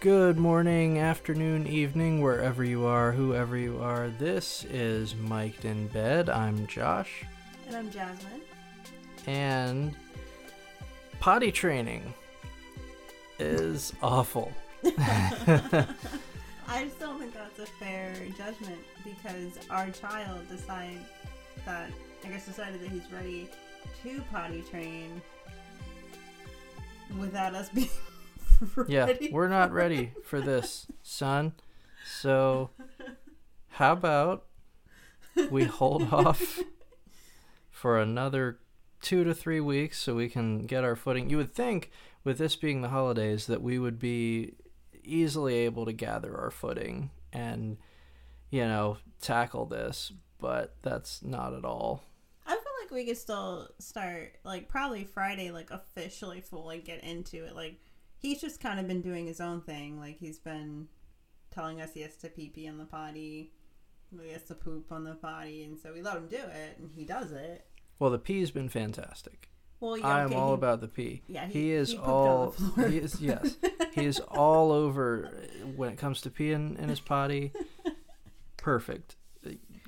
Good morning, afternoon, evening, wherever you are, whoever you are. This is Mic'd in Bed. I'm Josh. And I'm Jazmin. And potty training is awful. I just don't think that's a fair judgment because our child decided that, I guess, decided that he's ready to potty train without us being Yeah, we're not ready for this, son. So, how about we hold off for another two to three weeks so we can get our footing? You would think, with this being the holidays, that we would be easily able to gather our footing and, you know, tackle this, but that's not at all. I feel like we could still start, like, probably Friday, like, officially fully get into it. Like, he's just kind of been doing his own thing. Like, he's been telling us he has to pee pee on the potty, he has to poop on the potty, and so we let him do it, and he does it. Well, the P's been fantastic. Well, yeah, I am okay, all he- about the P. Yeah, he, he- is he all. He is yes. he is all over when it comes to peeing in his potty. Perfect.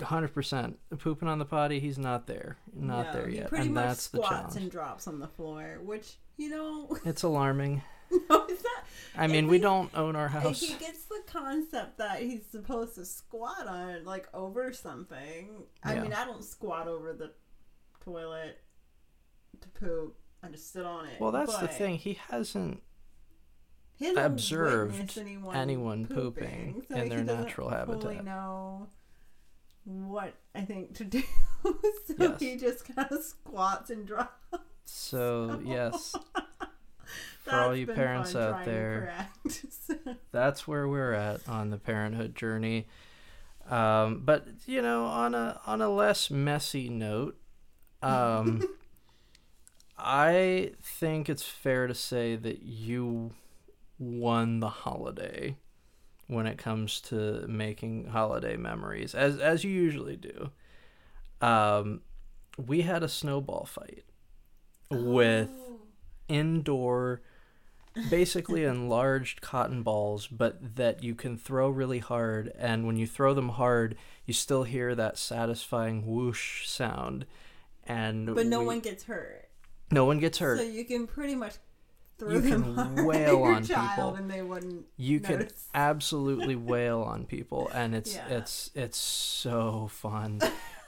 Hundred percent. Pooping on the potty, he's not there. Not No, there he yet, pretty and much that's the squats challenge. and drops on the floor, which you know, It's alarming. no, it's not. I mean, If we he- don't own our house. he gets the concept that he's supposed to squat on, like over something. I Yeah. mean, I don't squat over the toilet to poop. I just sit on it. Well, that's the thing. He hasn't he observed anyone, anyone pooping so in their natural Fully habitat. know what I think to do, so Yes. he just kind of squats and drops. So yes, for all you parents out there, that's where we're at on the parenthood journey. Um, but you know, on a on a less messy note, um, I think it's fair to say that you won the holiday when it comes to making holiday memories, as as you usually do. Um, we had a snowball fight with Oh. indoor basically enlarged cotton balls but that you can throw really hard and when you throw them hard you still hear that satisfying whoosh sound and but no we- one gets hurt. no one gets hurt So you can pretty much throw You them can wail on child people. and they wouldn't. you can absolutely wail on people and it's Yeah. it's it's so fun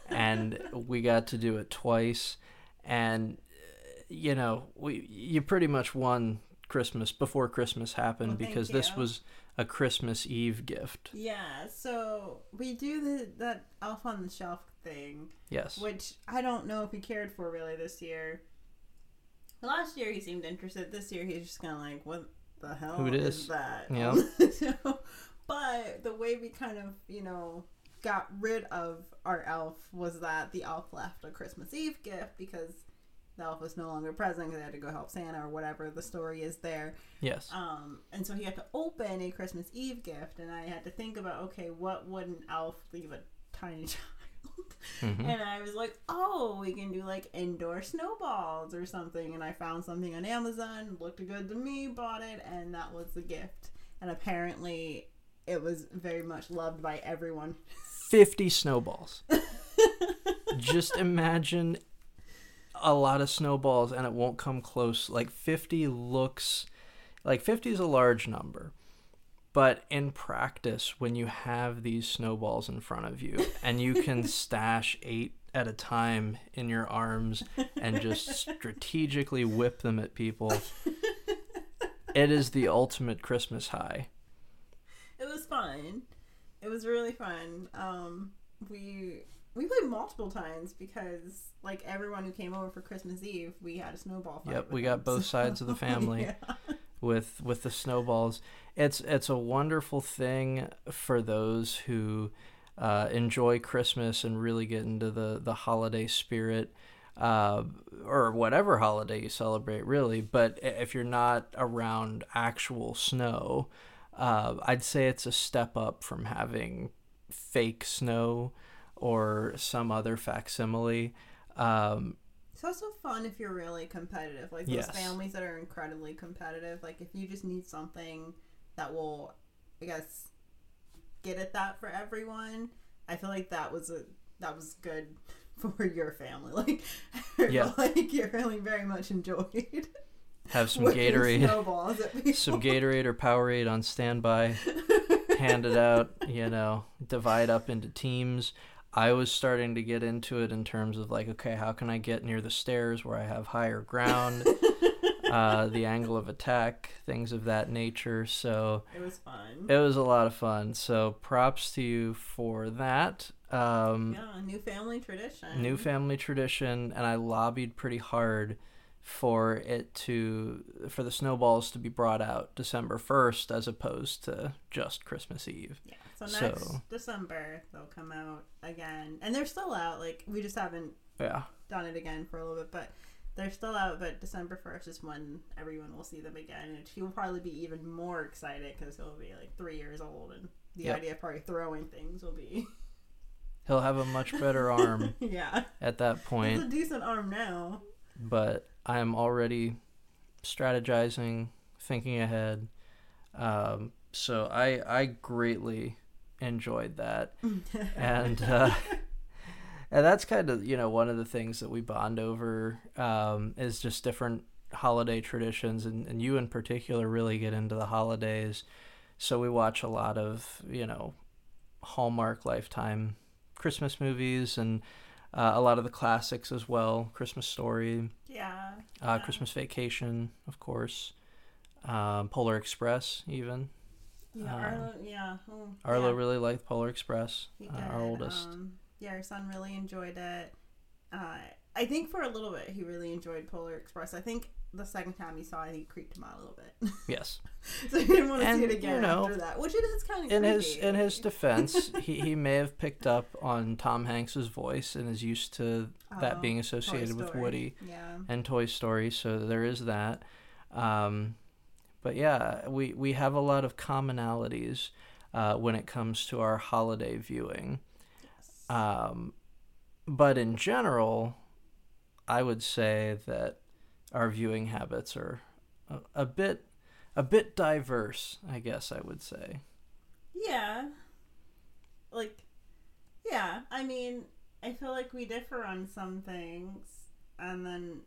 and we got to do it twice and uh, you know we you pretty much won christmas before christmas happened Well, because this was a christmas eve gift Yeah, so we do the that elf on the shelf thing, yes which I don't know if he cared for really this year. Last year he seemed interested. This year he's just kind of like, what the hell Who is. that? Yeah. so, but the way we kind of, you know, got rid of our elf was that the elf left a Christmas Eve gift because the elf was no longer present because they had to go help Santa or whatever the story is there. yes Um, and so he had to open a Christmas Eve gift, and I had to think about, okay, what would an elf leave a tiny child? Mhm. And I was like, oh, we can do like indoor snowballs or something. And I found something on Amazon, looked good to me, bought it, and that was the gift. And apparently, it was very much loved by everyone. 50 snowballs just imagine a lot of snowballs and it won't come close like 50 looks like 50 is a large number but in practice when you have these snowballs in front of you and you can stash eight at a time in your arms and just strategically whip them at people it is the ultimate christmas high It was fun. It was really fun. Um, we we played multiple times because like everyone who came over for Christmas Eve, we had a snowball fight. Yep, we got them, both so- sides of the family. yeah. with with the snowballs. It's it's a wonderful thing for those who uh, enjoy Christmas and really get into the the holiday spirit. Uh, or whatever holiday you celebrate, really. But if you're not around actual snow, uh, I'd say it's a step up from having fake snow or some other facsimile. Um, It's also fun if you're really competitive. Like those Yes. families that are incredibly competitive. Like if you just need something that will, I guess, get at that for everyone. I feel like that was a that was good for your family. Like, Yeah. like your family very much enjoyed. Have some Gatorade, some Gatorade or Powerade on standby. hand it out, you know, divide up into teams. I was starting to get into it in terms of like, okay, how can I get near the stairs where I have higher ground, uh, the angle of attack, things of that nature. So It was fun. it was a lot of fun. So props to you for that. Um, yeah, new family tradition. New family tradition, and I lobbied pretty hard for it to for the snowballs to be brought out December first as opposed to just Christmas Eve. Yeah. So So- next December they'll come out again, and they're still out. Like we just haven't Yeah. done it again for a little bit, but they're still out. But December first is when everyone will see them again, and he will probably be even more excited because he'll be like three years old, and the Yep. idea of probably throwing things will be He'll have a much better arm yeah. at that point, It's a decent arm now. but I'm already strategizing, thinking ahead. Um, so I I greatly enjoyed that. and uh, and that's kind of you know one of the things that we bond over um, is just different holiday traditions and, and you in particular really get into the holidays so we watch a lot of you know hallmark lifetime christmas movies and uh, a lot of the classics as well christmas story yeah. uh, Yeah. christmas vacation of course um, polar express even Yeah. um, Arlo. Yeah. Oh, arlo yeah. really liked polar express He uh, our oldest Um, yeah, our son really enjoyed it. Uh, I think for a little bit he really enjoyed Polar Express. I think the second time he saw it, he creeped him out a little bit, yes so he didn't want to And, see it you again know, after that. Which it is kind of in his in his defense, he, he may have picked up on Tom Hanks's voice and is used to that Oh, being associated with Woody Yeah. and Toy Story, so there is that. Um, but yeah, we we have a lot of commonalities uh, when it comes to our holiday viewing. Yes. Um, but in general, I would say that our viewing habits are a, a bit a bit diverse. I guess I would say. yeah. Like, yeah. I mean, I feel like we differ on some things, and then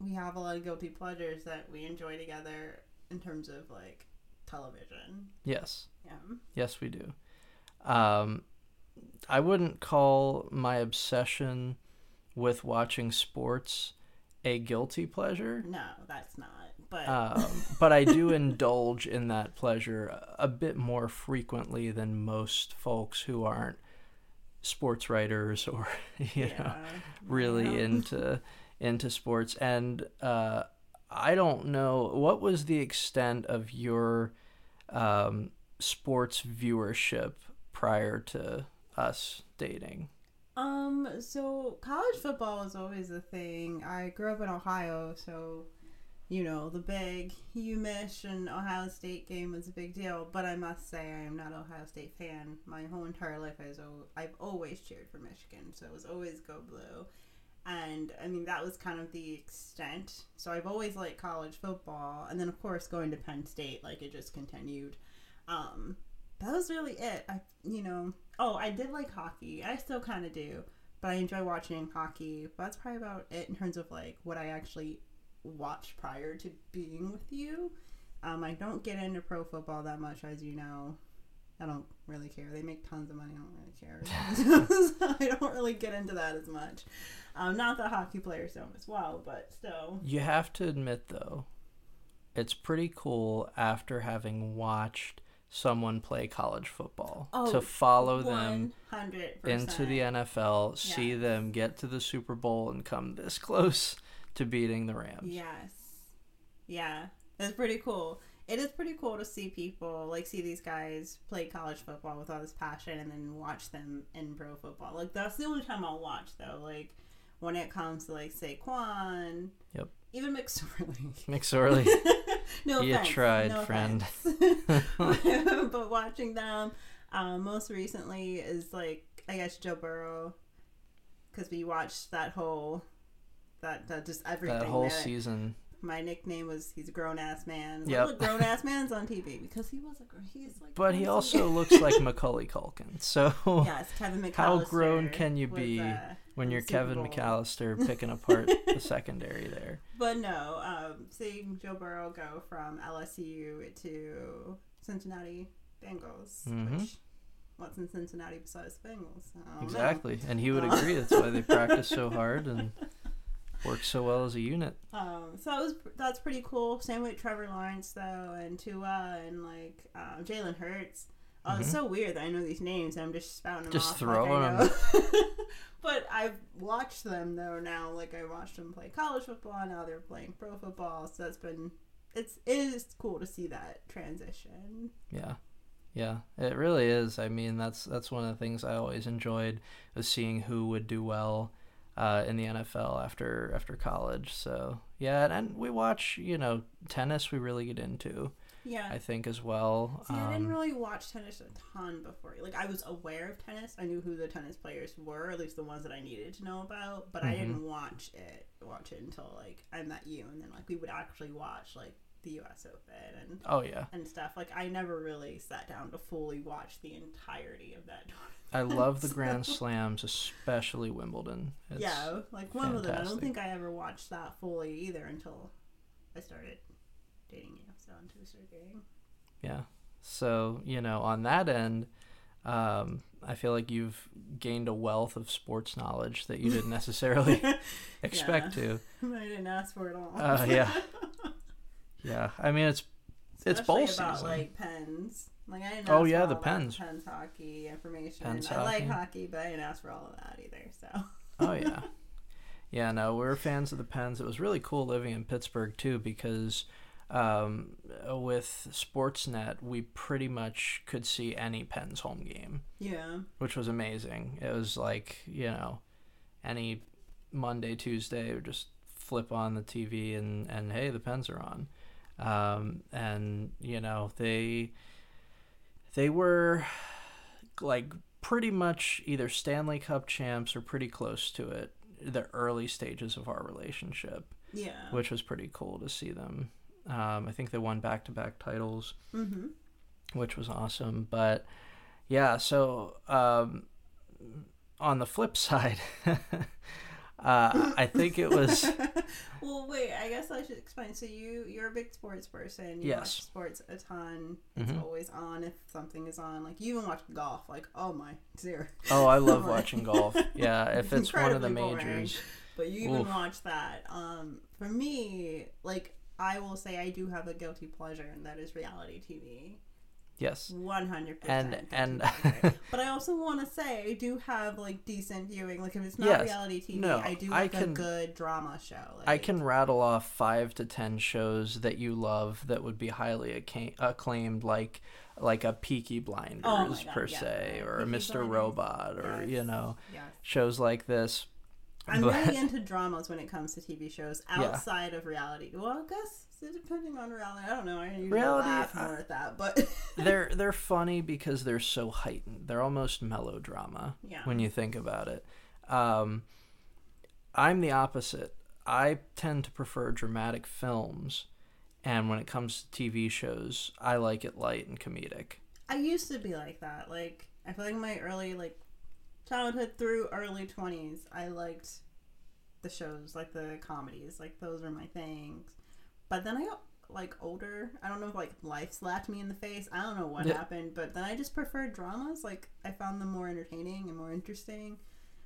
we have a lot of guilty pleasures that we enjoy together in terms of like television. Yes. Yeah. Yes, we do. Um, I wouldn't call my obsession with watching sports a guilty pleasure, No, that's not. But um, but I do indulge in that pleasure a- bit more frequently than most folks who aren't sports writers or you know really yeah. into into sports and uh i don't know what was the extent of your um sports viewership prior to us dating Um, so college football was always a thing. I grew up in Ohio, so you know the big UMich and Ohio State game was a big deal. But I must say, I am not an Ohio State fan. My whole entire life, I've always cheered for Michigan, so it was always go blue. And I mean that was kind of the extent. So I've always liked college football, and then of course going to Penn State, like it just continued. Um, that was really it. I, you know, oh, I did like hockey. I still kind of do, but I enjoy watching hockey. But that's probably about it in terms of like what I actually watched prior to being with you. Um, I don't get into pro football that much, as you know. I don't really care. They make tons of money. I don't really care. so I don't really get into that as much. Um, not that hockey players don't as well, but still. you have to admit though it's pretty cool after having watched someone play college football Oh, to follow them 100%. into the NFL, see them get to the Super Bowl and come this close to beating the Rams. Yes. Yeah. It's pretty cool. It is pretty cool to see people like see these guys play college football with all this passion and then watch them in pro football. Like that's the only time I'll watch though. Like when it comes to like Saquon. Yep. Even McSorley. McSorley. no You offense. tried, no friend. but watching them um, most recently is like I guess Joe Burrow because we watched that whole that that just everything that whole there. season. My nickname was he's a grown ass man. Yep. Look, grown ass man's on TV because he was a he's like. But he also looks like Macaulay Culkin. So Yes, Kevin McAllister. How grown can you was, be uh, when you're Kevin Bowl. McAllister picking apart the secondary there. But no, um, seeing Joe Burrow go from LSU to Cincinnati Bengals, Mhm. which what's in Cincinnati besides Bengals? Don't know. Exactly. And he would Uh. agree. That's why they practice so hard and work so well as a unit. Um, so that was that's pretty cool. Same with Trevor Lawrence though, and Tua, and like um, Jalen Hurts. Oh, it's Mhm. so weird that I know these names. and I'm just spouting them Just off. throwing like know. but I've watched them though now. Like I watched them play college football. Now they're playing pro football. So that's been it's it is cool to see that transition. Yeah. Yeah, it really is. I mean, that's that's one of the things I always enjoyed was seeing who would do well uh, in the NFL after after college. So yeah, and, and we watch, you know, tennis. We really get into, Yeah. I think, as well. See, I didn't Um, really watch tennis a ton before. Like, I was aware of tennis. I knew who the tennis players were, at least the ones that I needed to know about. But I Mhm. didn't watch it, watch it until like I met you, and then like we would actually watch like the U.S. Open and oh yeah, and stuff. Like, I never really sat down to fully watch the entirety of that. I love the Grand Slams, especially Wimbledon. It's, yeah, like Wimbledon. I don't think I ever watched that fully either until I started dating you. So until we started dating. Yeah. So, you know, on that end, um, I feel like you've gained a wealth of sports knowledge that you didn't necessarily expect to. I didn't ask for it all. Uh, yeah. Yeah. I mean, it's It's Especially bowl about season. like pens. Like I didn't. Oh, yeah, for the all pens. Pens hockey information. Pens I like hockey. hockey, but I didn't ask for all of that either. So. oh yeah. Yeah, no, we're fans of the Pens. It was really cool living in Pittsburgh too because um, with Sportsnet, we pretty much could see any Pens home game. Yeah. which was amazing. It was like, you know, any Monday, Tuesday, or just flip on the TV and, and hey, the pens are on. Um, and, you know, they they were like pretty much either Stanley Cup champs or pretty close to it, the early stages of our relationship, Yeah. which was pretty cool to see them. Um, I think they won back to back titles mm-hmm. which was awesome. But yeah, so um, on the flip side, uh, I think it was well, wait. I guess I should explain. So you you're a big sports person. You Yes. watch sports a ton. It's Mhm. always on if something is on. Like you even watch golf. Like oh my zero. oh, I love Like- watching golf. Yeah, if it's one of the Incredibly boring. majors, But you even Oof. watch that. Um, for me, like I will say, I do have a guilty pleasure, and that is reality TV. Yes, One hundred And- percent. and- and but I also want to say I do have like decent viewing. Like if it's not Yes. reality TV, No, I do I like a good drama show. Like, I can rattle off five to ten shows that you love that would be highly acclaimed, like like a Peaky Blinders Oh God, per yeah. se, or a Peaky Mr. Blinders. Robot, or Yes. you know Yes. shows like this. I'm But- really into dramas when it comes to TV shows outside of reality. Well, I guess so depending on reality, I don't know. I usually Reality, laugh more at that, but they're they're funny because they're so heightened. They're almost melodrama yeah. when you think about it. Um, I'm the opposite. I tend to prefer dramatic films, and when it comes to TV shows, I like it light and comedic. I used to be like that. Like I feel like my early like childhood through early twenties, I liked the shows, like the comedies, like those are my things. But then I got like older. I don't know if like life slapped me in the face. I don't know what Yeah. happened, but then I just preferred dramas. Like I found them more entertaining and more interesting,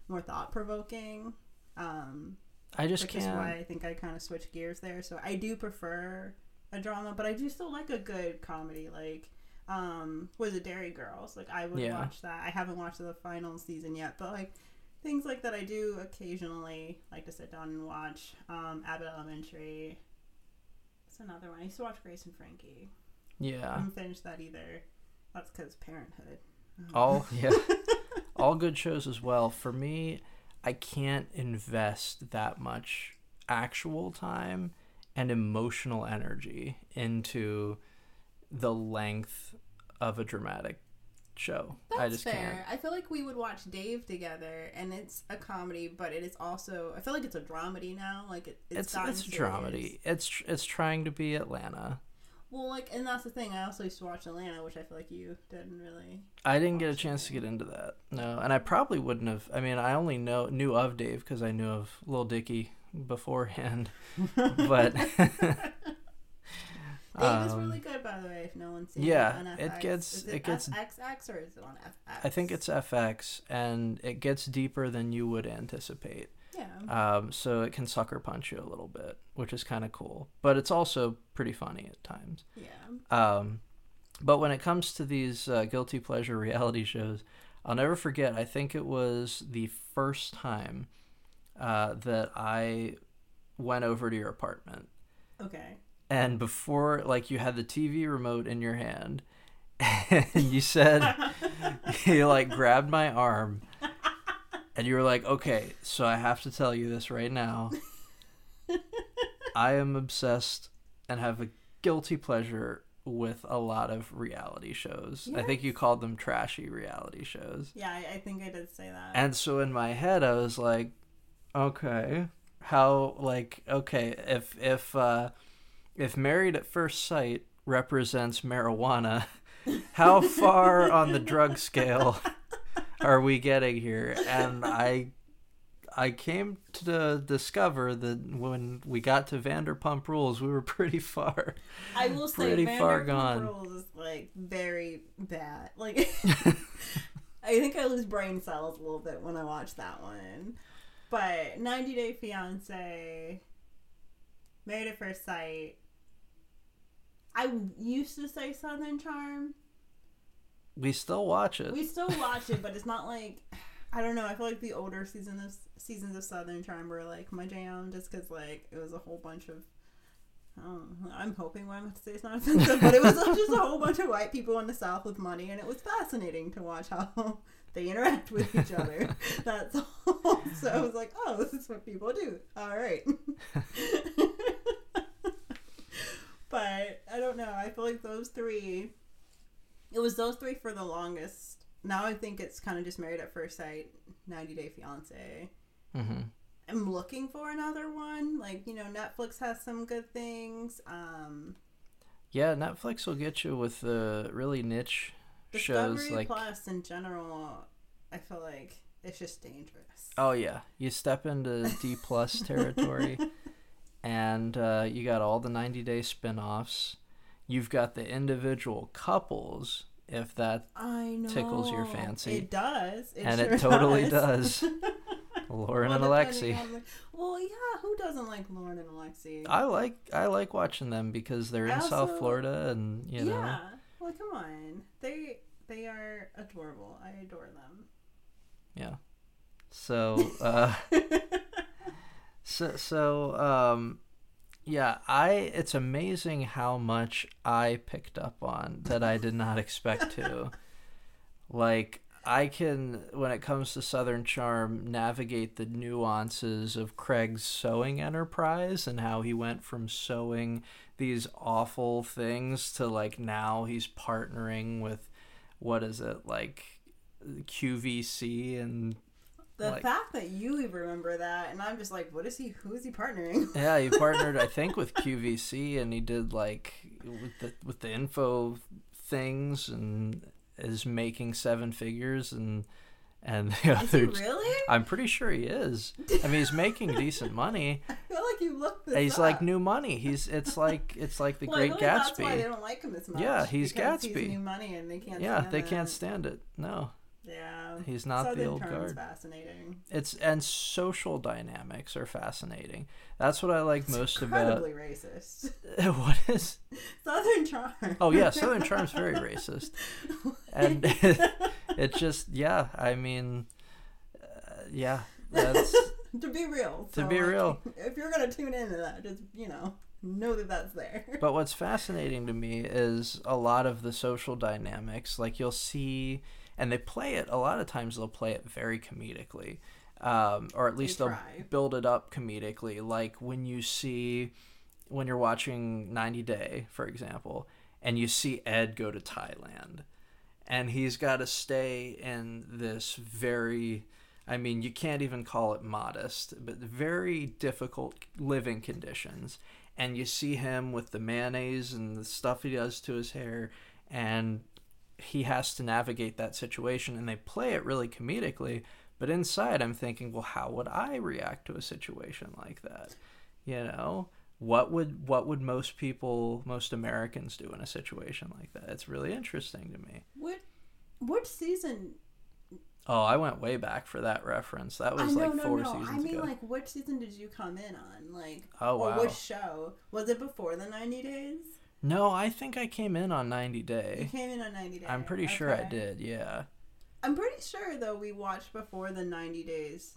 more thought provoking. Um, I just which is can't. why I think I kind of switched gears there. So I do prefer a drama, but I do still like a good comedy. Like, um, was it Derry Girls? Like I would Yeah. watch that. I haven't watched the final season yet, but like things like that, I do occasionally like to sit down and watch. Um, Abbott Elementary. Another one. I used to watch Grace and Frankie. Yeah. I haven't finished that either. That's because Parenthood. Um, All yeah. All good shows as well. For me, I can't invest that much actual time and emotional energy into the length of a dramatic show. That's I just fair. can't. I feel like we would watch Dave together, and it's a comedy, but it is also. I feel like it's a dramedy now. Like it, it's It's it's a dramedy. It's tr- it's trying to be Atlanta. Well, like, and that's the thing. I also used to watch Atlanta, which I feel like you didn't really. I didn't get a chance to get into that. No, and I probably wouldn't have. I mean, I only know knew of Dave because I knew of Lil Dicky beforehand. But Dave is um, really good, by the way. If no one's seen yeah, it, on it gets- Is it gets- FXX or is it on FX? I think it's FX, and it gets deeper than you would anticipate. yeah. Um, so it can sucker punch you a little bit, which is kind of cool. But it's also pretty funny at times. yeah. Um, but when it comes to these uh, guilty pleasure reality shows, I'll never forget. I think it was the first time uh, that I went over to your apartment, Okay. And before, like, you had the TV remote in your hand, and you said, you like grabbed my arm, and you were like, "Okay, so I have to tell you this right now. I am obsessed and have a guilty pleasure with a lot of reality shows. I think you called them trashy reality shows. Yeah, I, I think I did say that. And so in my head I was like, okay, how like okay, if if uh if married at first sight represents marijuana, how far on the drug scale are we getting here? And I I came to discover that when we got to Vanderpump Rules, we were pretty far. I will say pretty far Vanderpump gone. Rules is like very bad. Like I think I lose brain cells a little bit when I watch that one. But 90 Day Fiance, Married at First Sight. I used to say Southern Charm. We still watch it. We still watch it, but it's not like I don't know. I feel like the older season of seasons of Southern Charm were like my jam, just because like it was a whole bunch of. Um, I'm hoping what I'm about to say is not offensive, but it was just a whole bunch of white people in the South with money, and it was fascinating to watch how they interact with each other. That's all. So I was like, oh, this is what people do. All right. But I don't know. I feel like those three. It was those three for the longest. Now I think it's kind of just Married at First Sight, 90 Day Fiance. hmm I'm looking for another one. Like, you know, Netflix has some good things. Um, Yeah, Netflix will get you with the really niche Discovery shows like Plus in general, I feel like it's just dangerous. Oh yeah, you step into D plus territory, and uh, you got all the ninety day spin-offs. You've got the individual couples, if that, I know. tickles your fancy. It does. It and sure it totally does. does. Loren Well, and Alexei. on well, yeah, who doesn't like Loren and Alexei? I like I like watching them because they're in I South Florida, and you know, Yeah. Well, come on. They they are adorable. I adore them. yeah. So, uh, so so um, yeah. I it's amazing how much I picked up on that I did not expect to. like I can, when it comes to Southern Charm, navigate the nuances of Craig's sewing enterprise and how he went from sewing these awful things to like now he's partnering with what is it like QVC and The Like- fact that you remember that, and I'm just like, what is he? Who is he partnering? yeah he partnered I think with QVC and he did like with the with the info things and is making seven figures and and the other really? I'm pretty sure he is. I mean, he's making decent money. I feel like you looked this He's up. like new money. He's it's like it's like the Well, I Great like That's why they Gatsby. don't like him as much. Yeah, he's Gatsby. He's new money, and they can't. Yeah, stand they it. can't stand it. No, he's not Southern the old guard. Fascinating. It's and social dynamics are fascinating. That's what I like most about. Incredibly racist. what is? Southern Charm. Oh yeah, Southern Charm's very racist, and it just yeah. I mean, uh, yeah. That's to be real. To so, be like, real. If you're gonna tune into that, just you know, know that that's there. But what's fascinating to me is a lot of the social dynamics. Like you'll see, and they play it a lot of times. They'll play it very comedically, um, or at least They they'll build it up comedically. Like when you see, when you're watching 90 Day, for example, and you see Ed go to Thailand, and he's got to stay in this very I mean, you can't even call it modest, but very difficult living conditions. And you see him with the mayonnaise and the stuff he does to his hair, and he has to navigate that situation. And they play it really comedically, but inside, I'm thinking, well, how would I react to a situation like that? You know, what would what would most people, most Americans, do in a situation like that? It's really interesting to me. What what season? Oh, I went way back for that reference. That was I like no, four no. seasons I mean, ago. like, what season did you come in on? Like, Oh, or wow. which show? Was it before the ninety days? No, I think I came in on 90 Day. You Day. came in on ninety days. I'm pretty sure I did. Yeah. I'm pretty sure though we watched before the ninety days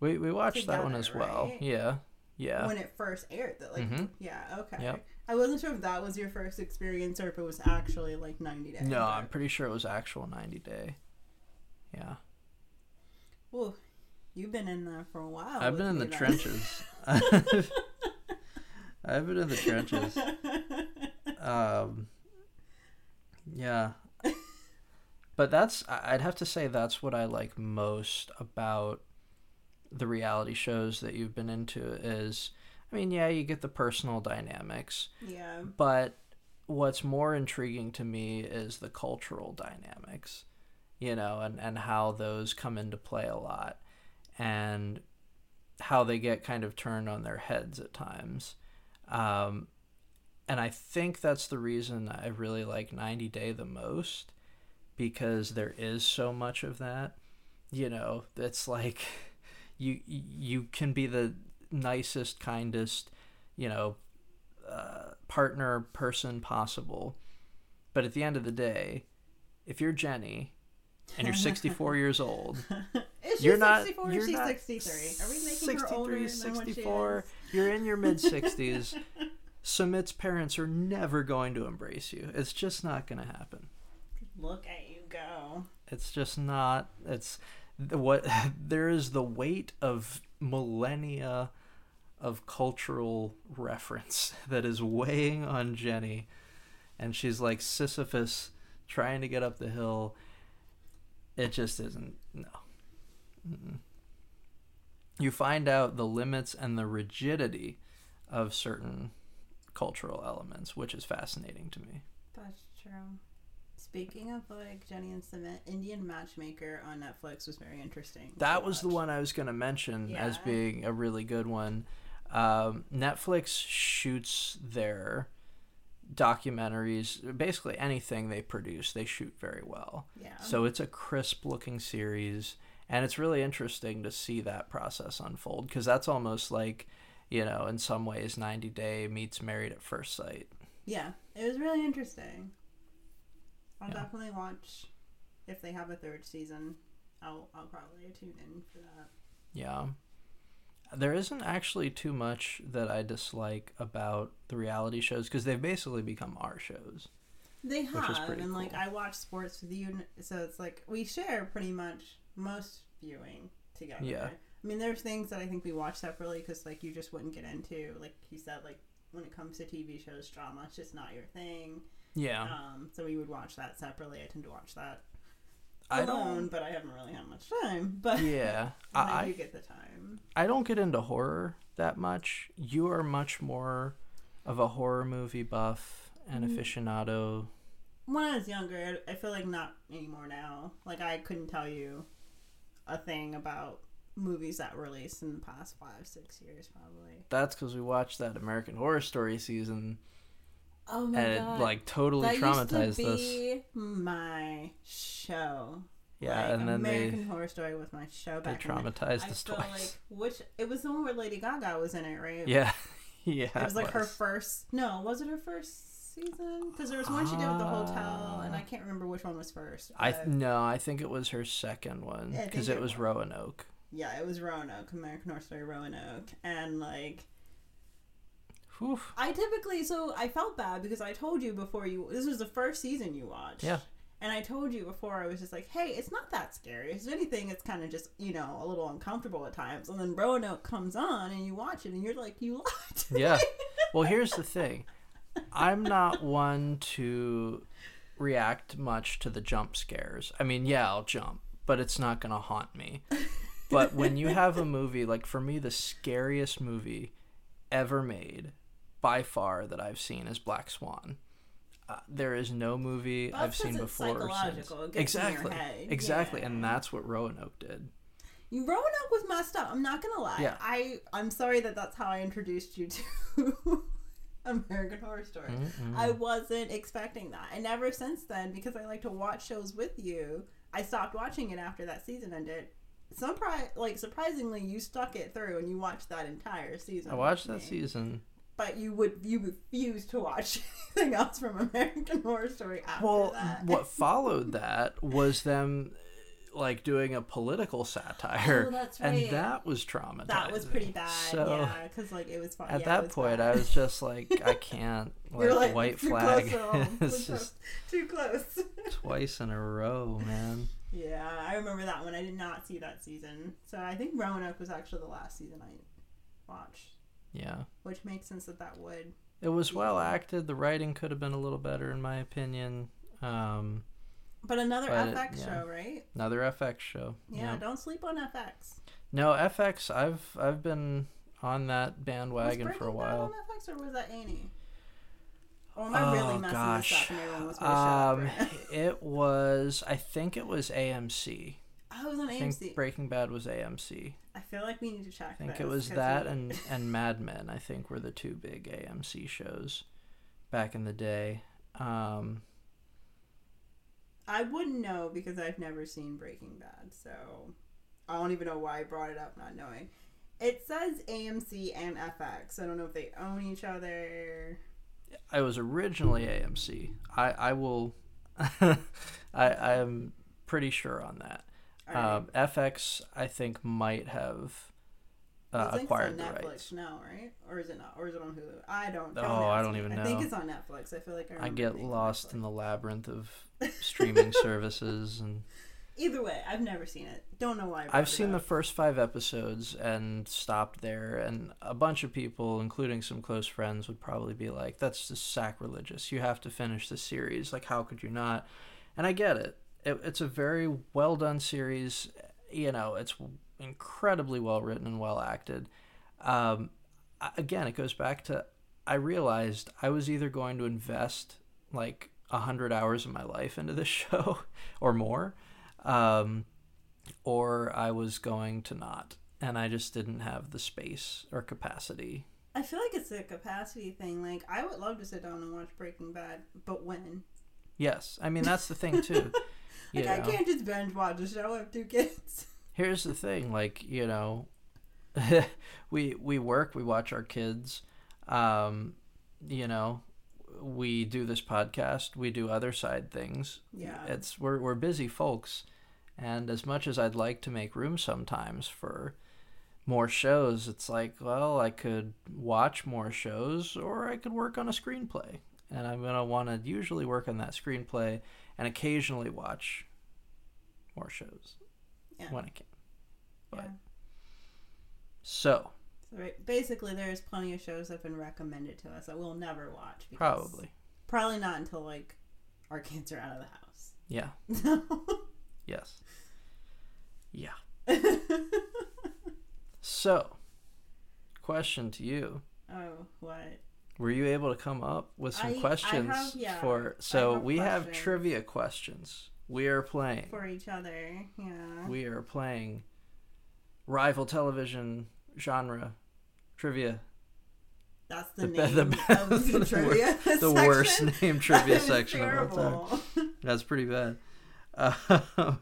We we watched that one as well. right? Yeah. Yeah. when it first aired. That like, Mhm. yeah, okay. Yep. I wasn't sure if that was your first experience or if it was actually like ninety days. No, I'm pretty sure it was actual 90 Day. Yeah. Ooh, you've been in there for a while. I've been in the then. trenches. I've been in the trenches. Um, yeah. But that's, I'd have to say, that's what I like most about the reality shows that you've been into is, I mean, yeah, you get the personal dynamics, yeah. but what's more intriguing to me is the cultural dynamics, you know, and, and how those come into play a lot and how they get kind of turned on their heads at times. Um, and I think that's the reason I really like 90 Day the most because there is so much of that. You know, it's like you you can be the nicest, kindest, you know, uh, partner person possible, but at the end of the day, if you're Jenny and you're 64 years old, Is you're not 64 you're she's not 63? Are we making her older 63, than what she 64 is? you're in your mid 60s Sumit's parents are never going to embrace you. It's just not going to happen. Look at you go. it's just not it's the- what there is the weight of millennia of cultural reference that is weighing on Jenny. And she's like Sisyphus trying to get up the hill. It just isn't no Mm-mm. you find out the limits and the rigidity of certain cultural elements which is fascinating to me That's true. Speaking of like Jenny and Sumit, Indian Matchmaker on Netflix was very interesting. That was the one I was going to mention as being a really good one. Um, Netflix shoots their documentaries, basically anything they produce, they shoot very well. Yeah. So it's a crisp looking series, and it's really interesting to see that process unfold because that's almost like, you know, in some ways, 90 Day meets Married at First Sight. yeah, it was really interesting. I'll Yeah. definitely watch if they have a third season. I'll I'll probably tune in for that. Yeah. There isn't actually too much that I dislike about the reality shows because they've basically become our shows. They have, and like. I watch sports with you, so it's like we share pretty much most viewing together. Yeah. I mean, there's things that I think we watch separately because like you just wouldn't get into. Like you said, like when it comes to TV shows, drama, it's just not your thing. Yeah. Um, so we would watch that separately. I tend to watch that I alone, don't. but I haven't really had much time. But Yeah. I, I, do get the time. I don't get into horror that much. You are much more of a horror movie buff and Mm. aficionado. When I was younger, I I feel like not anymore now. Like I couldn't tell you a thing about movies that were released in the past five, six years, probably. That's because we watched that American Horror Story season Oh my and it like totally that traumatized used to us. be my show. Yeah, Like, and then American Horror Story was my show they they back in the traumatized I us feel twice. like which it was the one where Lady Gaga was in it, right? yeah, yeah. It was like her first. No, was it her first season? Because there was one she did with the hotel, and I can't remember which one was first. I no, I think it was her second one Yeah, I because think it it was was. Roanoke. yeah, it was Roanoke, American Horror Story Roanoke, and like Whew. I typically so I felt bad because I told you before you this was the first season you watched. Yeah. And I told you before I was just like, hey, it's not that scary. If anything, it's kind of just you know a little uncomfortable at times. And then Roanoke comes on and you watch it and you're like, you lied. to Yeah. me. Well, here's the thing. I'm not one to react much to the jump scares. I mean, yeah, I'll jump, but it's not going to haunt me. But when you have a movie, like for me, the scariest movie ever made by far that I've seen is Black Swan. Uh, there is no movie I've seen before or since. psychological. It gets in your Exactly, exactly, Yeah. and that's what Roanoke did. You Roanoke was messed up. I'm not gonna lie. Yeah. I I'm sorry that that's how I introduced you to American Horror Story. Mm-mm. I wasn't expecting that, and ever since then, because I like to watch shows with you, I stopped watching it after that season ended. Some pri- like surprisingly, you stuck it through and you watched that entire season. I watched that season. but you would you refused to watch anything else from American Horror Story after Well, that. what followed that was them like doing a political satire, Oh, that's and that was traumatizing. That was pretty bad. So yeah, because like it was fun. at yeah, that was point, bad. I was just like, I can't. Like, like white flag. It's just Too close. twice in a row, man. yeah, I remember that one. I did not see that season, so I think Roanoke was actually the last season I watched, Yeah. which makes sense that that would. It was well acted. The writing could have been a little better, in my opinion. Um, But another But FX yeah. show, right? another FX show. Yeah, Yep. don't sleep on FX. No FX. I've I've been on that bandwagon for a while. on FX or was that Annie? Or am I really oh messing gosh. this up and everyone was Um, it was. I think it was AMC. I was on AMC. Breaking Bad was AMC. I feel like we need to check I think it was that we- and and Mad Men. I think were the two big AMC shows back in the day. Um, I wouldn't know because I've never seen Breaking Bad, so I don't even know why I brought it up not knowing. It says AMC and FX. I don't know if they own each other. I was originally AMC. I I will. I I am pretty sure on that. Alright. Um, FX I think might have uh, acquired on Netflix rights. now, right? Or is it not? Or is it on Hulu? I don't. Know. Oh, don't I don't even know. I think it's on Netflix. I feel like I. I get lost Netflix. in the labyrinth of streaming services and Either way, I've never seen it. Don't know why. I've it seen the first five episodes and stopped there, and a bunch of people, including some close friends, would probably be like, "That's just sacrilegious. You have to finish the series. Like, how could you not?" And I get it. it it's a very well done series. You know, it's incredibly well written and well acted. Um, again, it goes back to I realized I was either going to invest like a hundred hours of my life into this show or more. Um, or I was going to not. And I just didn't have the space or capacity. I feel like it's a capacity thing. Like I would love to sit down and watch Breaking Bad, but when? Yes, I mean that's the thing too. Like I can't just binge watch a show. I have two kids. here's the thing, like you know, we we work, we watch our kids, um, you know, we do this podcast, we do other side things. Yeah. it's we're we're busy folks, and as much as I'd like to make room sometimes for more shows, it's like, well, I could watch more shows or I could work on a screenplay. And I'm going to want to usually work on that screenplay and occasionally watch more shows Yeah. when I can. But Yeah. so, basically, there's plenty of shows that have been recommended to us that we'll never watch. because- probably. Probably not until like our kids are out of the house. Yeah. Yes. Yeah. So, question to you. oh, what? Were you able to come up with some I- I questions have- yeah, for I so we have trivia questions. We are playing. For each other, yeah. We are playing rival television genre trivia. That's the, The, name be- the, of the, the wor- trivia the worst name trivia section of all time. terrible. That's pretty bad. Uh,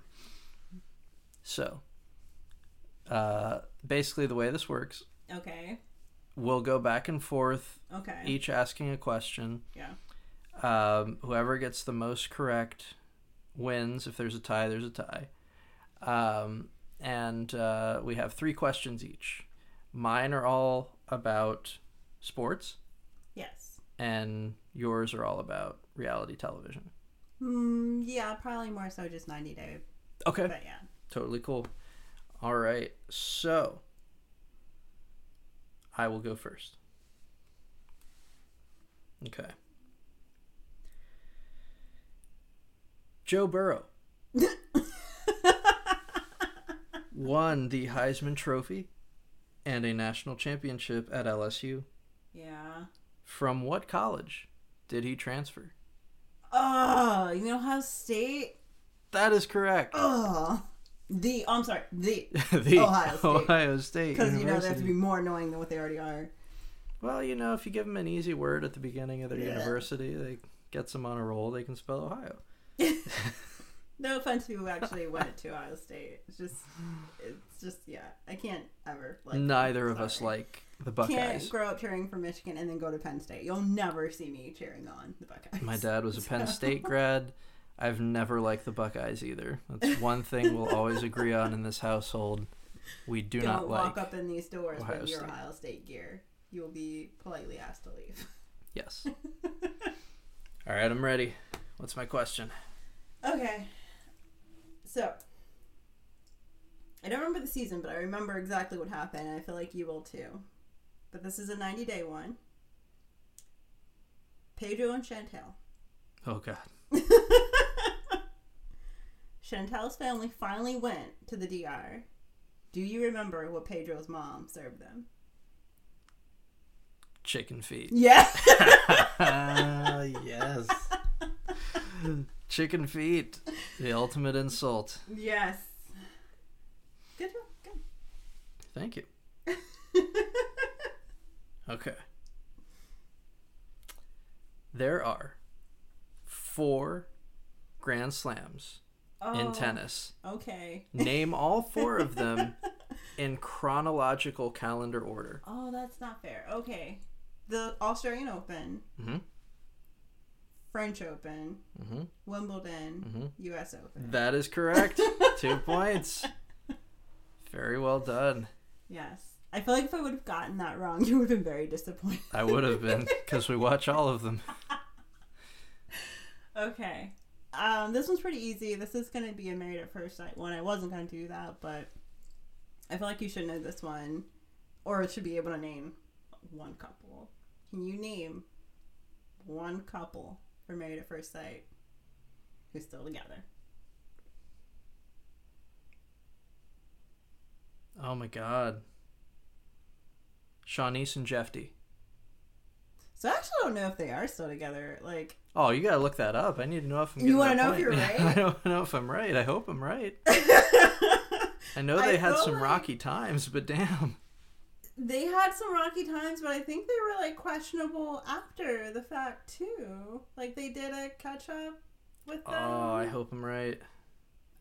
so, uh, basically, the way this works, Okay. we'll go back and forth, Okay. each asking a question. Yeah. Um, whoever gets the most correct wins. If there's a tie, there's a tie. Um, and uh, we have three questions each. Mine are all about sports, Yes. and yours are all about reality television. Mm, yeah, probably more so just 90 Day. Okay. But yeah. Totally cool. All right. So I will go first. Okay. Joe Burrow won the Heisman Trophy and a national championship at LSU. yeah. From what college did he transfer? Oh, you know Ohio State. That is correct. Oh, the. I'm sorry, the. the Ohio State. Ohio State Because you know they have to be more annoying than what they already are. Well, you know, if you give them an easy word at the beginning of their Yeah. university, they gets them on a roll. They can spell Ohio. No offense to people who actually went to Ohio State. It's just, it's just yeah. I can't ever like. Neither of us like the Buckeyes. Can't grow up cheering for Michigan and then go to Penn State. You'll never see me cheering on the Buckeyes. My dad was a Penn State grad. I've never liked the Buckeyes either. That's one thing we'll always agree on in this household. We do Don't not walk like. up in these doors Ohio with your State. Ohio State gear. You will be politely asked to leave. Yes. All right, I'm ready. What's my question? Okay. So, I don't remember the season, but I remember exactly what happened, and I feel like you will too. But this is a 90 day one. Pedro and Chantel. Oh God. Chantel's family finally went to the DR. Do you remember what Pedro's mom served them? Chicken feet. Yeah. yes. Chicken feet. The ultimate insult. yes. Good job. Good. Thank you. Okay. There are four Grand Slams in Oh, tennis. Okay. Name all four of them in chronological calendar order. Oh, that's not fair. Okay. The Australian Open, hmm French Open, hmm Wimbledon, hmm U.S. Open. That is correct. Two points. Very well done. Yes. I feel like if I would have gotten that wrong, you would have been very disappointed. I would have been because we watch all of them. Okay. Um, this one's pretty easy. This is going to be a married at first sight one. I wasn't going to do that, but I feel like you should know this one, or should be able to name one couple. Can you name one couple for married at first sight who's still together? Oh my god. Shawniece and Jeffy. So I actually don't know if they are still together. Like, Oh, you gotta look that up. I need to know if I'm. You wanna that know if you're right? I don't know if I'm right. I hope I'm right. I know I they had some like- rocky times, but damn. They had some rocky times, but I think they were like questionable after the fact too. Like they did a catch up with them. Oh, I hope I'm right.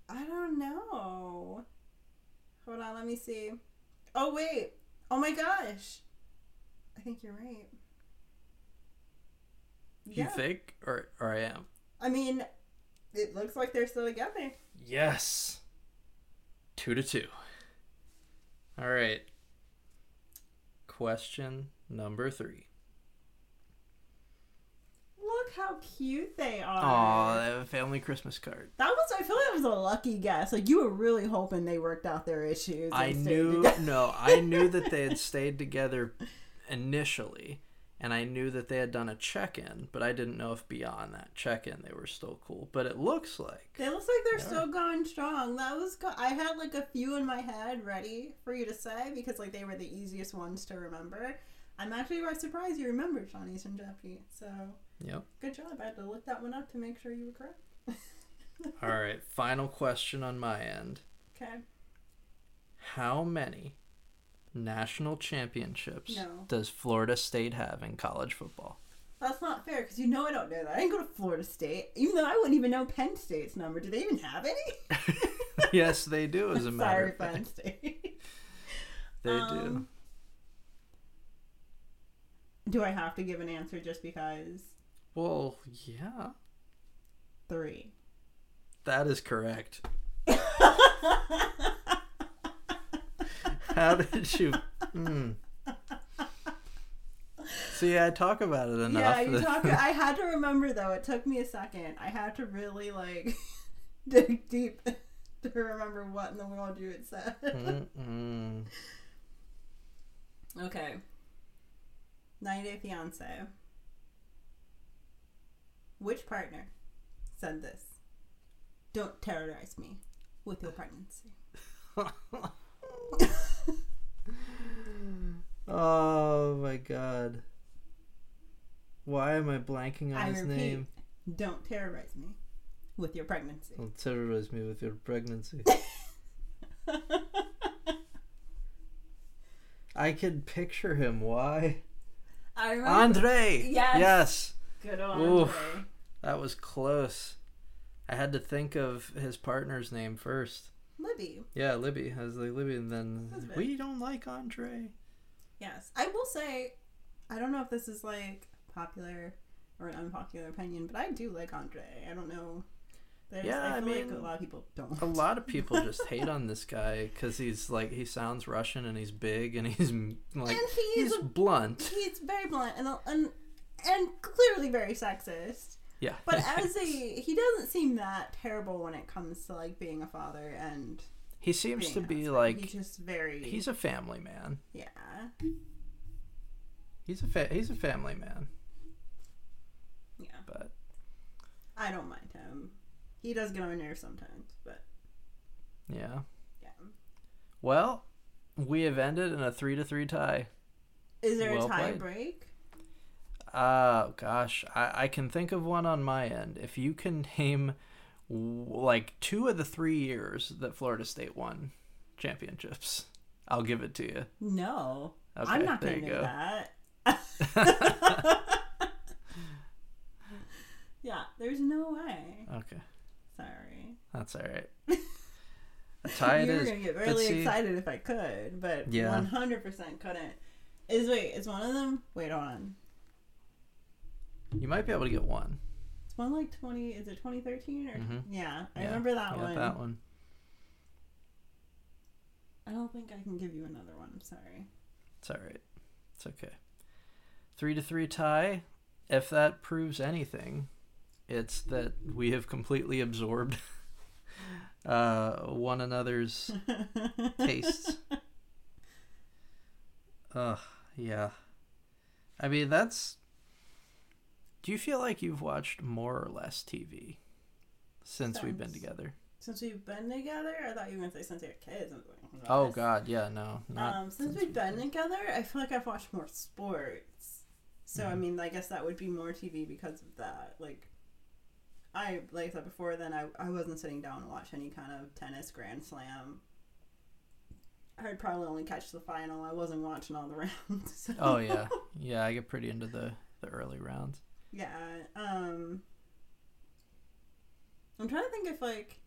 I don't know. Hold on, let me see. Oh wait. Oh my gosh. I think you're right. You think, or or I am? I mean, it looks like they're still together. Yes. Two to two. All right. Question number three. Look how cute they are. Oh, they have a family Christmas card. That was I feel like it was a lucky guess. Like you were really hoping they worked out their issues. I knew together. no, I knew that they had stayed together initially, and I knew that they had done a check-in, but I didn't know if beyond that check-in they were still cool. But it looks like It looks like they're Yeah. still going strong. That was go- I had like a few in my head ready for you to say because like they were the easiest ones to remember. I'm actually quite surprised you remembered Shawniece and Jeffy. So Yep. good job. I had to look that one up to make sure you were correct. All right, final question on my end. Okay. How many national championships No. does Florida State have in college football? That's not fair because you know I don't know that. I didn't go to Florida State, even though I wouldn't even know Penn State's number. Do they even have any? yes, they do as a matter Sorry, of Penn fact. State. They do. Um, Do I have to give an answer just because? Well, yeah. Three. That is correct. How did you? Hmm. See, I talk about it enough. Yeah, you talk. I had to remember though. It took me a second. I had to really like dig deep to remember what in the world you had said. Mm-mm. okay. 90 Day Fiance. Which partner said this? Don't terrorize me with your pregnancy. oh my god. Why am I blanking on I his repeat, name? don't terrorize me with your pregnancy. Don't terrorize me with your pregnancy. I could picture him. Why? I remember. Andre! Yes. Yes! Good old Oof. Andre. That was close. I had to think of his partner's name first. Libby. Yeah, Libby. I was like, Libby, and then we don't like Andre. Yes. I will say, I don't know if this is like popular or an unpopular opinion, but I do like Andre. I don't know. There's, Yeah, I I feel like mean, a lot of people don't. A lot of people just hate on this guy because he's like, he sounds Russian and he's big and he's like, and he's a, blunt. he's very blunt and, and and clearly very sexist. Yeah. But as a he doesn't seem that terrible when it comes to like being a father and he seems to be like, he's just very he's a family man. yeah He's a fa- he's a family man, yeah. but I don't mind him. He does get on my nerves sometimes, but yeah. yeah. Well, we have ended in a three to three tie. Is there Well a tie played. break? Uh, gosh, I, I can think of one on my end. If you can name like two of the three years that Florida State won championships, I'll give it to you. No, Okay, I'm not gonna do go. that. yeah, there's no way. Okay, Sorry. that's all right. A tie it you were is. gonna get really see- excited if I could, but Yeah. 100% couldn't. Is wait, is one of them? Wait, on. You might be able to get one. One like 20. Is it 2013 or? Mhm. Yeah, I Yeah, remember that one. that one. I don't think I can give you another one. I'm sorry. It's all right. It's okay. Three to three tie. If that proves anything, it's that we have completely absorbed uh, one another's tastes. Ugh, yeah. I mean, that's. Do you feel like you've watched more or less TV since we've been together? Since we've been together, I thought you were gonna say since we were kids. Like, Oh. God, yeah, no, not Um, since we've been together, I feel like I've watched more sports. So I Mhm. mean, I guess that would be more TV because of that. Like, I like I said before, then I I wasn't sitting down to watch any kind of tennis Grand Slam. I'd probably only catch the final. I wasn't watching all the rounds. so- Oh yeah, yeah. I get pretty into the the early rounds. Yeah. Um. I'm trying to think if like,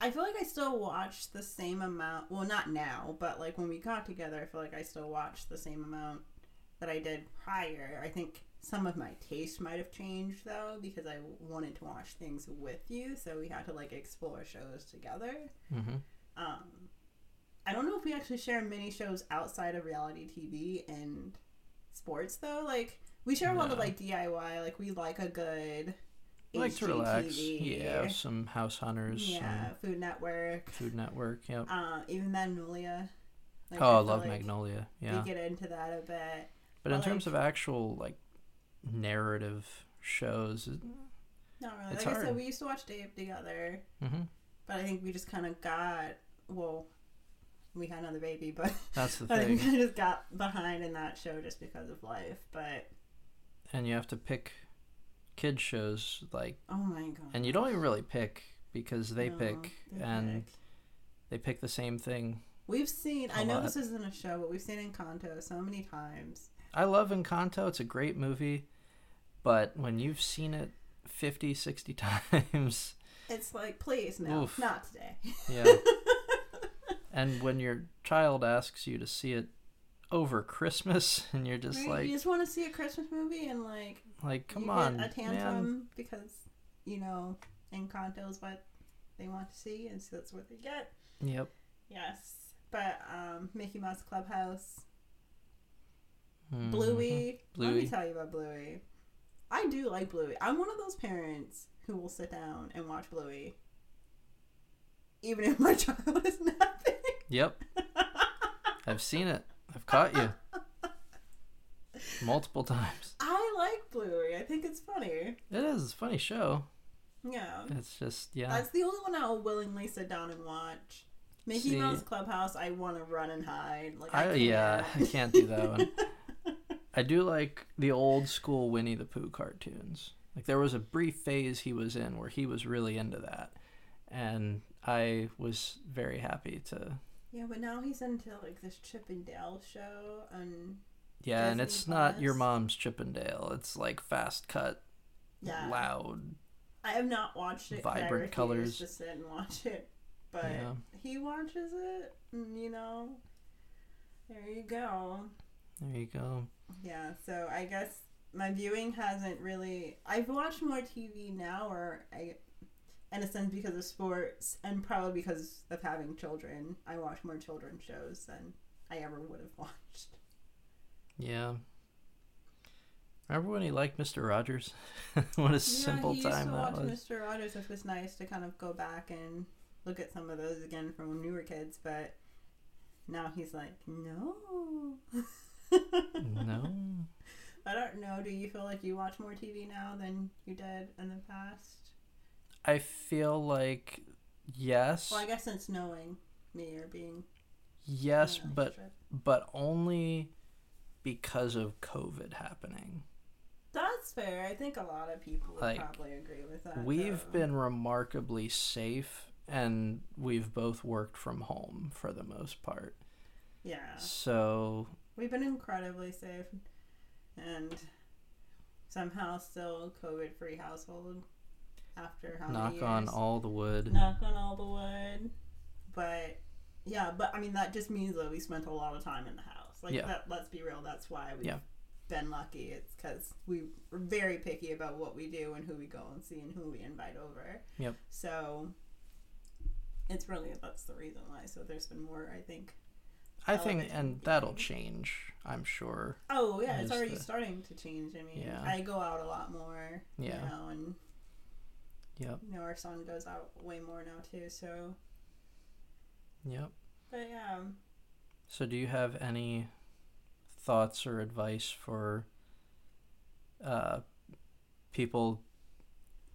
I feel like I still watch the same amount. Well, not now, but like when we got together, I feel like I still watch the same amount that I did prior. I think some of my taste might have changed though because I wanted to watch things with you, so we had to like explore shows together. hmm Um, I don't know if we actually share many shows outside of reality TV and sports though. Like we share a lot of like DIY. Like we like a good I like to relax. Yeah, some House Hunters. yeah, Food Network. Food Network. Yep. Uh, even Magnolia. Like, oh, I feel love like Magnolia. Yeah. We get into that a bit. But in but, terms of actual like narrative shows, Not really. Like I said, we used to watch Dave together, hmm but I think we just kind of got well. We had another baby, but that's the I think we thing. kind of just got behind in that show just because of life. But And you have to pick kid shows like, oh my god! and you don't even really pick because they No, pick they and pick. they pick the same thing. We've seen. I know lot. this isn't a show, but we've seen Encanto so many times. I love Encanto. It's a great movie, but when you've seen it 50, 60 times, It's like, please, no, Oof. not today. yeah. and when your child asks you to see it over Christmas, and you're just Right? like, you just want to see a Christmas movie and like like, come on, a tantrum man. because you know Encanto is what they want to see, and so that's what they get. Yep. Yes, but um, Mickey Mouse Clubhouse, Mhm. Bluey. Let me tell you about Bluey. I do like Bluey. I'm one of those parents who will sit down and watch Bluey, even if my child is napping. Yep. I've seen it. I've caught you multiple times. I like Bluey. I think it's funny. It is. It's a funny show. Yeah. It's just yeah. That's the only one I'll willingly sit down and watch. Mickey See- Mouse Clubhouse, I want to run and hide. Like I, I, yeah, I can't do that one. I do like the old school Winnie the Pooh cartoons. Like there was a brief phase he was in where he was really into that, and I was very happy to. Yeah, but now he's into like this Chip 'n' Dale show, and Yeah, and Disney it's not your mom's Chip 'n' Dale. It's like fast cut, yeah, loud. I have not watched it. Vibrant colors. Sit and watch it, but Yeah. he watches it. And, you know, there you go. There you go. Yeah, so I guess my viewing hasn't really. I've watched more TV now, or I, in a sense, because of sports, and probably because of having children. I watch more children's shows than I ever would have watched. Yeah. Remember when he liked Mr. Rogers? what a simple yeah, he time to that watch was. Mr. Rogers, which was nice to kind of go back and look at some of those again from when we were kids. But now he's like, no. No. I don't know. Do you feel like you watch more TV now than you did in the past? I feel like yes. Well, I guess it's knowing me or being yes, but but only because of COVID happening. that's fair. I think a lot of people would Like, probably agree with that. We've though. been remarkably safe and we've both worked from home for the most part. yeah, So, we've been incredibly safe, and somehow still COVID-free household after how knock many on all the wood. knock on all the wood. But yeah, but I mean that just means that we spent a lot of time in the house. Like Yeah. that. Let's be real. That's why we've Yeah. been lucky. It's because we are very picky about what we do and who we go and see and who we invite over. Yep. So it's really that's the reason why. So there's been more, I think. I think television and that'll change, I'm sure. Oh yeah, it's already the- starting to change. I mean, Yeah. I go out a lot more. Yeah. You know, and Yep. you know our son goes out way more now too. So, Yep. but yeah. So, do you have any thoughts or advice for uh, people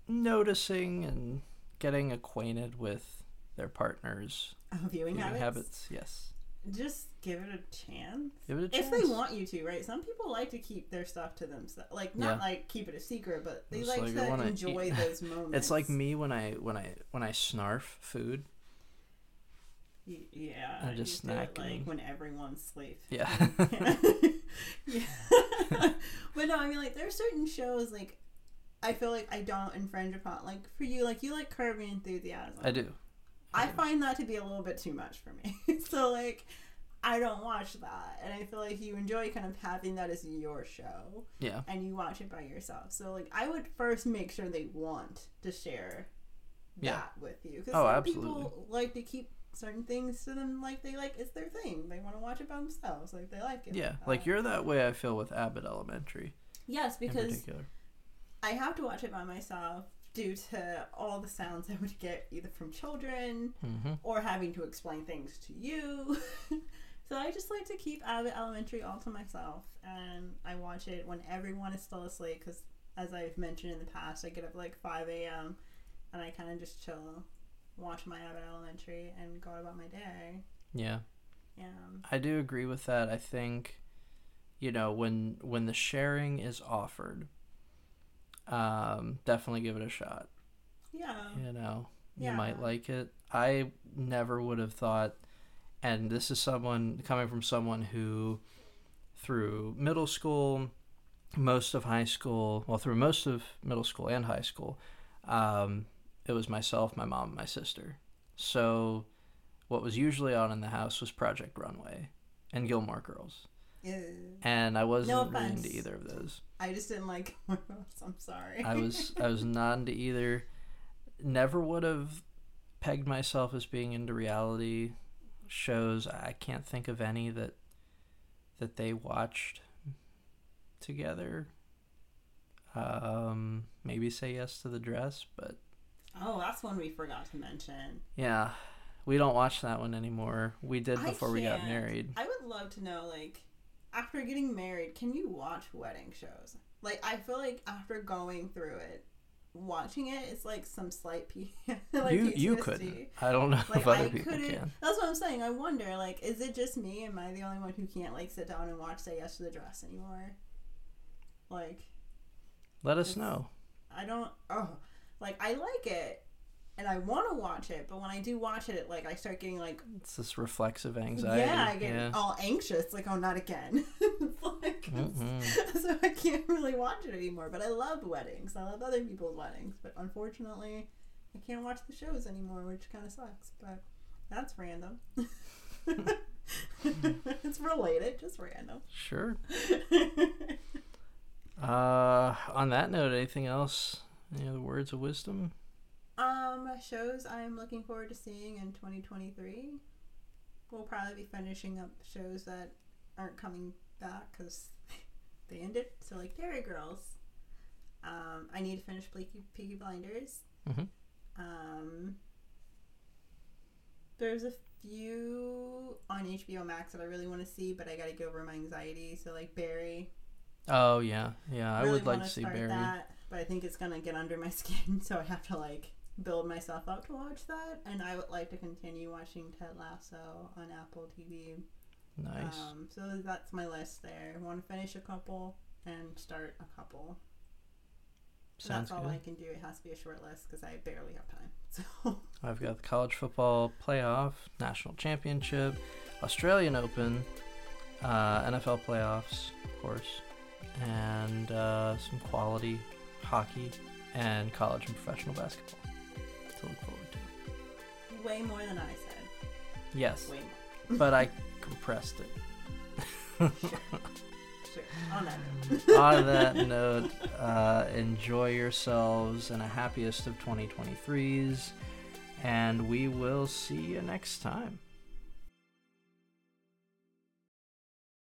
noticing and getting acquainted with their partners' Viewing, viewing habits. habits? Yes. Just give it a chance. Give it a chance. If they want you to, right? Some people like to keep their stuff to themselves. Like not Yeah. like keep it a secret, but they like, like to enjoy eat- those moments. It's like me when I when I when I snarf food. Y- yeah. I just snack like and- when everyone's asleep. Yeah. yeah. but no, I mean like there are certain shows like I feel like I don't infringe upon like for you like you like Curb Enthusiasm. I do. I find that to be a little bit too much for me. so like I don't watch that and I feel like you enjoy kind of having that as your show Yeah. and you watch it by yourself. So like I would first make sure they want to share that Yeah. with you cuz Oh, some absolutely. people like to keep certain things to them like they like it's their thing. They want to watch it by themselves. Like they like it. Yeah. that. Like uh, you're that way I feel with Abbott Elementary Yes, because particular. I have to watch it by myself due to all the sounds I would get either from children Mm-hmm. or having to explain things to you. so I just like to keep Abbott Elementary all to myself, and I watch it when everyone is still asleep. Because as I've mentioned in the past, I get up like five a.m. and I kind of just chill, watch my Abbott Elementary, and go about my day. Yeah. Yeah, I do agree with that. I think, you know, when when the sharing is offered, um, definitely give it a shot. yeah, You know, yeah. you might like it. I never would have thought, and this is someone coming from someone who, through middle school, most of high school, well, through most of middle school and high school, um, it was myself, my mom, and my sister. So, what was usually on in the house was Project Runway and Gilmore Girls, Ew. and I wasn't No into either of those. I just didn't like. I'm sorry. I was I was not into either. Never would have pegged myself as being into reality shows. I can't think of any that that they watched together. Um, maybe say yes to the dress, but oh, that's one we forgot to mention. yeah, we don't watch that one anymore. We did before we got married. I would love to know, like, after getting married, can you watch wedding shows? Like, I feel like after going through it, watching it, it is like some slight P. like you you couldn't. I don't know Like if other I people couldn't. can. That's what I'm saying. I wonder, like, is it just me? Am I the only one who can't like sit down and watch Say Yes to the Dress anymore? Like, Let us know. I don't. Oh, like I like it, and I want to watch it, but when I do watch it, like I start getting like, It's this reflexive anxiety. yeah, I get yeah. all anxious. Like, oh, not again. Like, Mm-mm. so I can't really watch it anymore. But I love weddings. I love other people's weddings. But unfortunately, I can't watch the shows anymore, which kind of sucks. But that's random. it's related, just random. Sure. Uh, on that note, anything else? Any other words of wisdom? Shows I'm looking forward to seeing in 2023. We'll probably be finishing up shows that aren't coming back because they ended. So like Derry Girls. Um, I need to finish Peaky, Peaky Blinders. Mhm. Um, there's a few on HBO Max that I really want to see, but I got to get over my anxiety. So like Barry, Oh yeah, yeah. I really would like wanna see Barry. that, but I think it's gonna get under my skin, so I have to like build myself up to watch that. And I would like to continue watching Ted Lasso on Apple TV. Nice. Um, so that's my list there. I want to finish a couple and start a couple. Sounds that's all good. I can do. It has to be a short list because I barely have time. So I've got the college football playoff, national championship, Australian Open, uh, NFL playoffs, of course, and uh, some quality hockey and college and professional basketball to look forward to. way more than I said. Yes, Way more. but I compressed it. Sure. On that note. On that note, uh, enjoy yourselves and a happiest of 2023s, and we will see you next time.